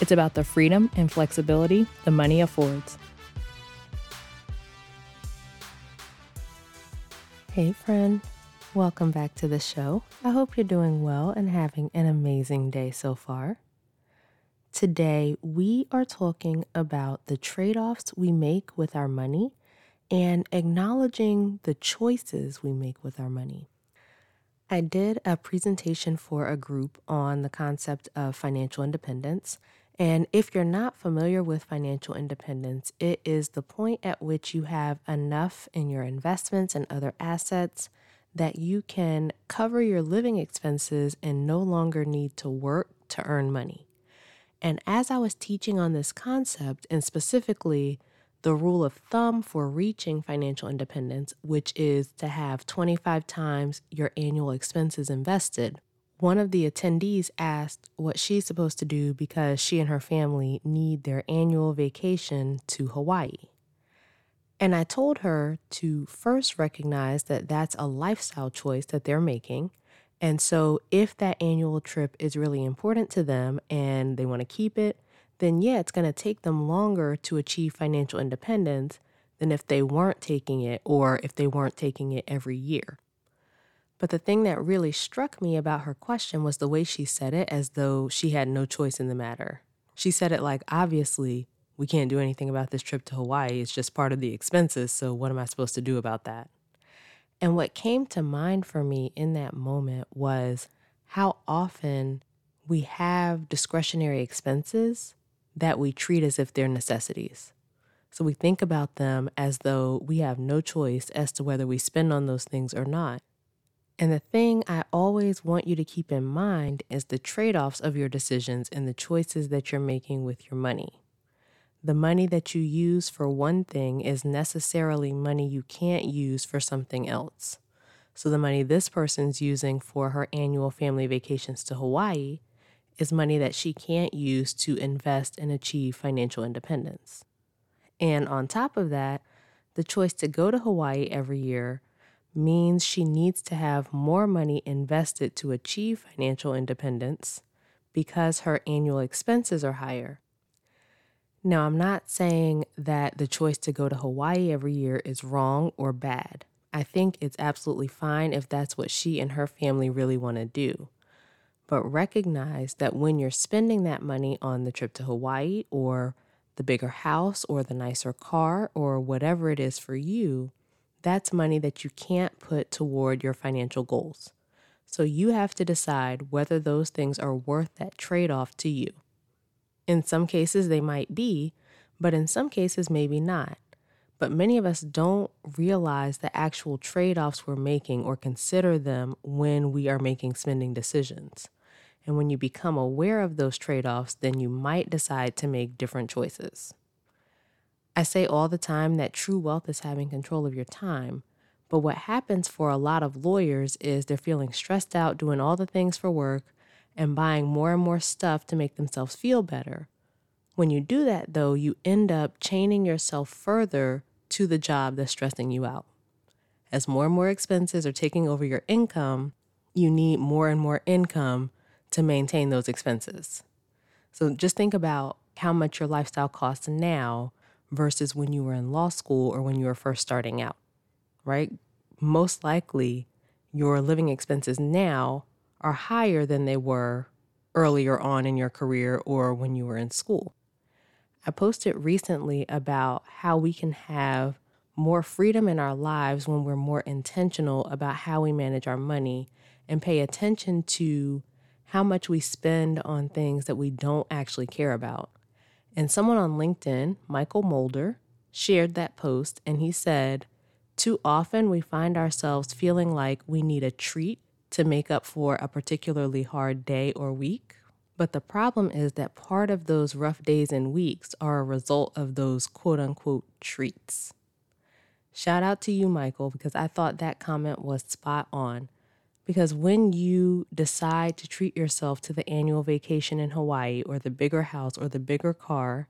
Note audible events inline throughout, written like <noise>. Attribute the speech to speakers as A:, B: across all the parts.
A: it's about the freedom and flexibility the money affords. Hey, friend. Welcome back to the show. I hope you're doing well and having an amazing day so far. Today, we are talking about the trade offs we make with our money and acknowledging the choices we make with our money. I did a presentation for a group on the concept of financial independence. And if you're not familiar with financial independence, it is the point at which you have enough in your investments and other assets that you can cover your living expenses and no longer need to work to earn money. And as I was teaching on this concept, and specifically the rule of thumb for reaching financial independence, which is to have 25 times your annual expenses invested, one of the attendees asked what she's supposed to do because she and her family need their annual vacation to Hawaii. And I told her to first recognize that that's a lifestyle choice that they're making. And so, if that annual trip is really important to them and they want to keep it, then yeah, it's going to take them longer to achieve financial independence than if they weren't taking it or if they weren't taking it every year. But the thing that really struck me about her question was the way she said it as though she had no choice in the matter. She said it like, obviously, we can't do anything about this trip to Hawaii. It's just part of the expenses. So, what am I supposed to do about that? And what came to mind for me in that moment was how often we have discretionary expenses that we treat as if they're necessities. So we think about them as though we have no choice as to whether we spend on those things or not. And the thing I always want you to keep in mind is the trade offs of your decisions and the choices that you're making with your money. The money that you use for one thing is necessarily money you can't use for something else. So, the money this person's using for her annual family vacations to Hawaii is money that she can't use to invest and achieve financial independence. And on top of that, the choice to go to Hawaii every year means she needs to have more money invested to achieve financial independence because her annual expenses are higher. Now, I'm not saying that the choice to go to Hawaii every year is wrong or bad. I think it's absolutely fine if that's what she and her family really want to do. But recognize that when you're spending that money on the trip to Hawaii or the bigger house or the nicer car or whatever it is for you, that's money that you can't put toward your financial goals. So you have to decide whether those things are worth that trade off to you. In some cases, they might be, but in some cases, maybe not. But many of us don't realize the actual trade offs we're making or consider them when we are making spending decisions. And when you become aware of those trade offs, then you might decide to make different choices. I say all the time that true wealth is having control of your time. But what happens for a lot of lawyers is they're feeling stressed out doing all the things for work and buying more and more stuff to make themselves feel better. When you do that, though, you end up chaining yourself further to the job that's stressing you out. As more and more expenses are taking over your income, you need more and more income to maintain those expenses. So just think about how much your lifestyle costs now versus when you were in law school or when you were first starting out, right? Most likely, your living expenses now are higher than they were earlier on in your career or when you were in school. I posted recently about how we can have more freedom in our lives when we're more intentional about how we manage our money and pay attention to how much we spend on things that we don't actually care about. And someone on LinkedIn, Michael Mulder, shared that post and he said, Too often we find ourselves feeling like we need a treat to make up for a particularly hard day or week. But the problem is that part of those rough days and weeks are a result of those quote unquote treats. Shout out to you, Michael, because I thought that comment was spot on. Because when you decide to treat yourself to the annual vacation in Hawaii or the bigger house or the bigger car,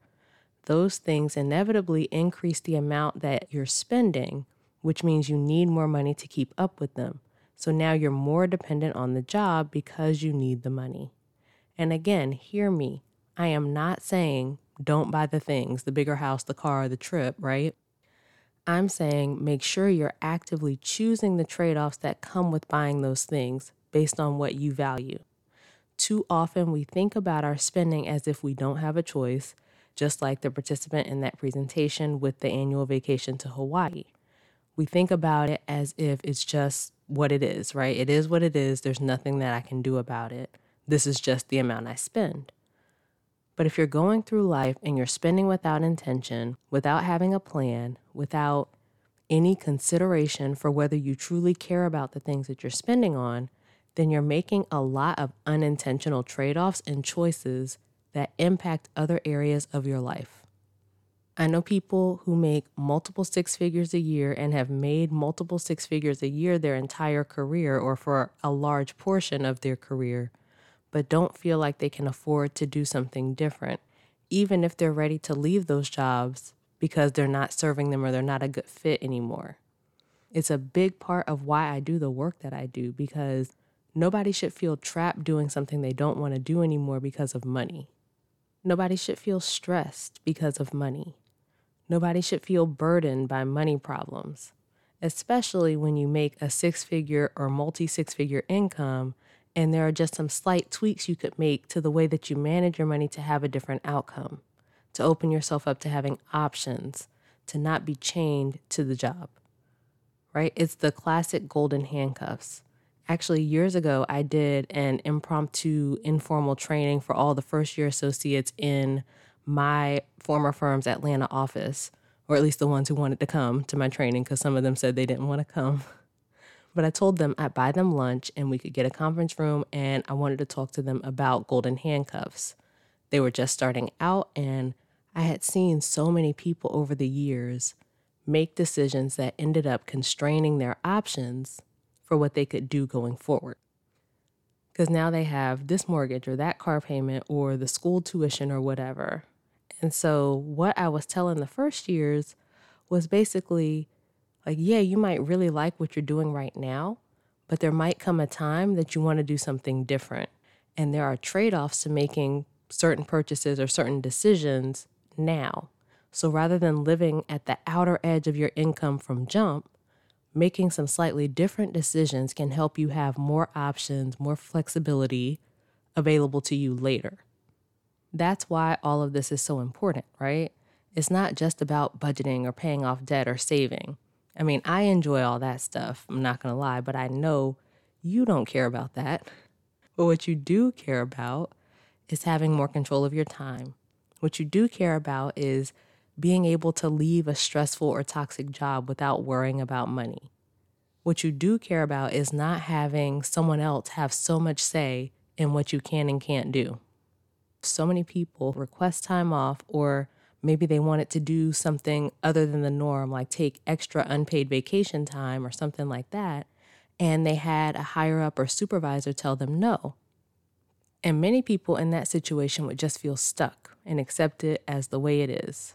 A: those things inevitably increase the amount that you're spending, which means you need more money to keep up with them. So now you're more dependent on the job because you need the money. And again, hear me. I am not saying don't buy the things, the bigger house, the car, the trip, right? I'm saying make sure you're actively choosing the trade offs that come with buying those things based on what you value. Too often, we think about our spending as if we don't have a choice, just like the participant in that presentation with the annual vacation to Hawaii. We think about it as if it's just what it is, right? It is what it is. There's nothing that I can do about it. This is just the amount I spend. But if you're going through life and you're spending without intention, without having a plan, without any consideration for whether you truly care about the things that you're spending on, then you're making a lot of unintentional trade offs and choices that impact other areas of your life. I know people who make multiple six figures a year and have made multiple six figures a year their entire career or for a large portion of their career but don't feel like they can afford to do something different, even if they're ready to leave those jobs because they're not serving them or they're not a good fit anymore. It's a big part of why I do the work that I do because nobody should feel trapped doing something they don't want to do anymore because of money. Nobody should feel stressed because of money. Nobody should feel burdened by money problems, especially when you make a six figure or multi six figure income and there are just some slight tweaks you could make to the way that you manage your money to have a different outcome, to open yourself up to having options, to not be chained to the job. Right? It's the classic golden handcuffs. Actually, years ago, I did an impromptu informal training for all the first year associates in my former firm's Atlanta office, or at least the ones who wanted to come to my training because some of them said they didn't want to come. <laughs> But I told them I'd buy them lunch and we could get a conference room, and I wanted to talk to them about golden handcuffs. They were just starting out, and I had seen so many people over the years make decisions that ended up constraining their options for what they could do going forward. Because now they have this mortgage or that car payment or the school tuition or whatever. And so, what I was telling the first years was basically like, yeah, you might really like what you're doing right now, but there might come a time that you want to do something different. And there are trade offs to making certain purchases or certain decisions now. So rather than living at the outer edge of your income from jump, making some slightly different decisions can help you have more options, more flexibility available to you later. That's why all of this is so important, right? It's not just about budgeting or paying off debt or saving. I mean, I enjoy all that stuff, I'm not gonna lie, but I know you don't care about that. But what you do care about is having more control of your time. What you do care about is being able to leave a stressful or toxic job without worrying about money. What you do care about is not having someone else have so much say in what you can and can't do. So many people request time off or Maybe they wanted to do something other than the norm, like take extra unpaid vacation time or something like that. And they had a higher up or supervisor tell them no. And many people in that situation would just feel stuck and accept it as the way it is.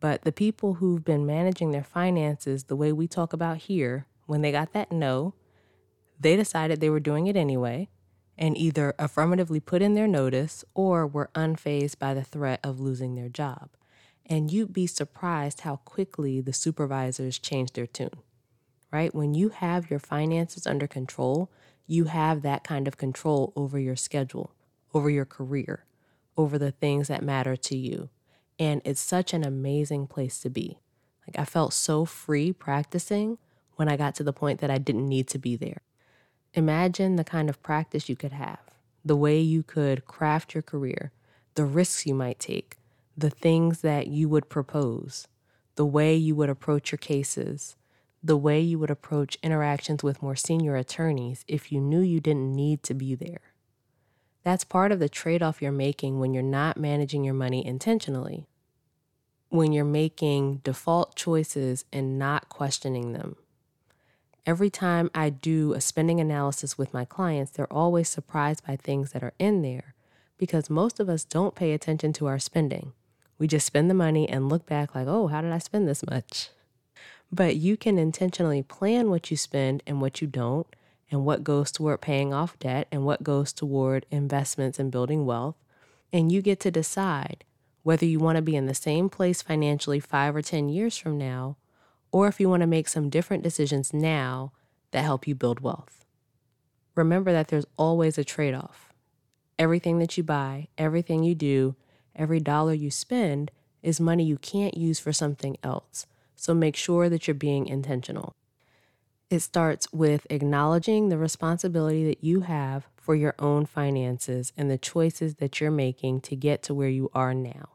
A: But the people who've been managing their finances the way we talk about here, when they got that no, they decided they were doing it anyway and either affirmatively put in their notice or were unfazed by the threat of losing their job. And you'd be surprised how quickly the supervisors change their tune, right? When you have your finances under control, you have that kind of control over your schedule, over your career, over the things that matter to you. And it's such an amazing place to be. Like, I felt so free practicing when I got to the point that I didn't need to be there. Imagine the kind of practice you could have, the way you could craft your career, the risks you might take, the things that you would propose, the way you would approach your cases, the way you would approach interactions with more senior attorneys if you knew you didn't need to be there. That's part of the trade off you're making when you're not managing your money intentionally. When you're making default choices and not questioning them. Every time I do a spending analysis with my clients, they're always surprised by things that are in there because most of us don't pay attention to our spending. We just spend the money and look back like, oh, how did I spend this much? But you can intentionally plan what you spend and what you don't, and what goes toward paying off debt and what goes toward investments and building wealth. And you get to decide whether you want to be in the same place financially five or 10 years from now, or if you want to make some different decisions now that help you build wealth. Remember that there's always a trade off. Everything that you buy, everything you do, every dollar you spend is money you can't use for something else. So make sure that you're being intentional. It starts with acknowledging the responsibility that you have for your own finances and the choices that you're making to get to where you are now.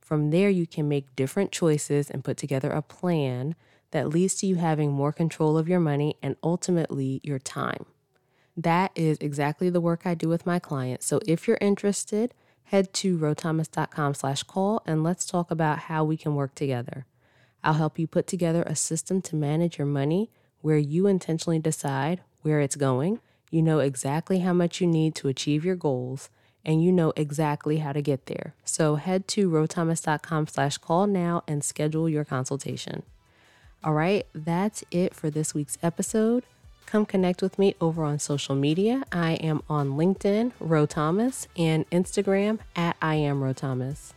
A: From there, you can make different choices and put together a plan that leads to you having more control of your money and ultimately your time. That is exactly the work I do with my clients. So if you're interested, head to rothomas.com slash call and let's talk about how we can work together. I'll help you put together a system to manage your money where you intentionally decide where it's going. You know exactly how much you need to achieve your goals and you know exactly how to get there. So head to rothomas.com slash call now and schedule your consultation. All right, that's it for this week's episode. Come connect with me over on social media. I am on LinkedIn, Ro Thomas, and Instagram at I am Ro Thomas.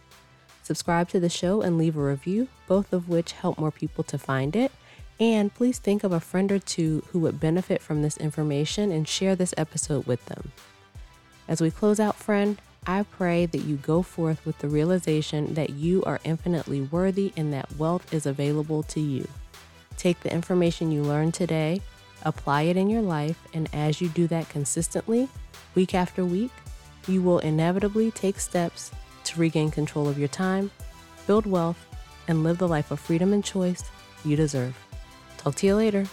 A: Subscribe to the show and leave a review, both of which help more people to find it. And please think of a friend or two who would benefit from this information and share this episode with them. As we close out, friend, I pray that you go forth with the realization that you are infinitely worthy and that wealth is available to you. Take the information you learned today Apply it in your life, and as you do that consistently, week after week, you will inevitably take steps to regain control of your time, build wealth, and live the life of freedom and choice you deserve. Talk to you later.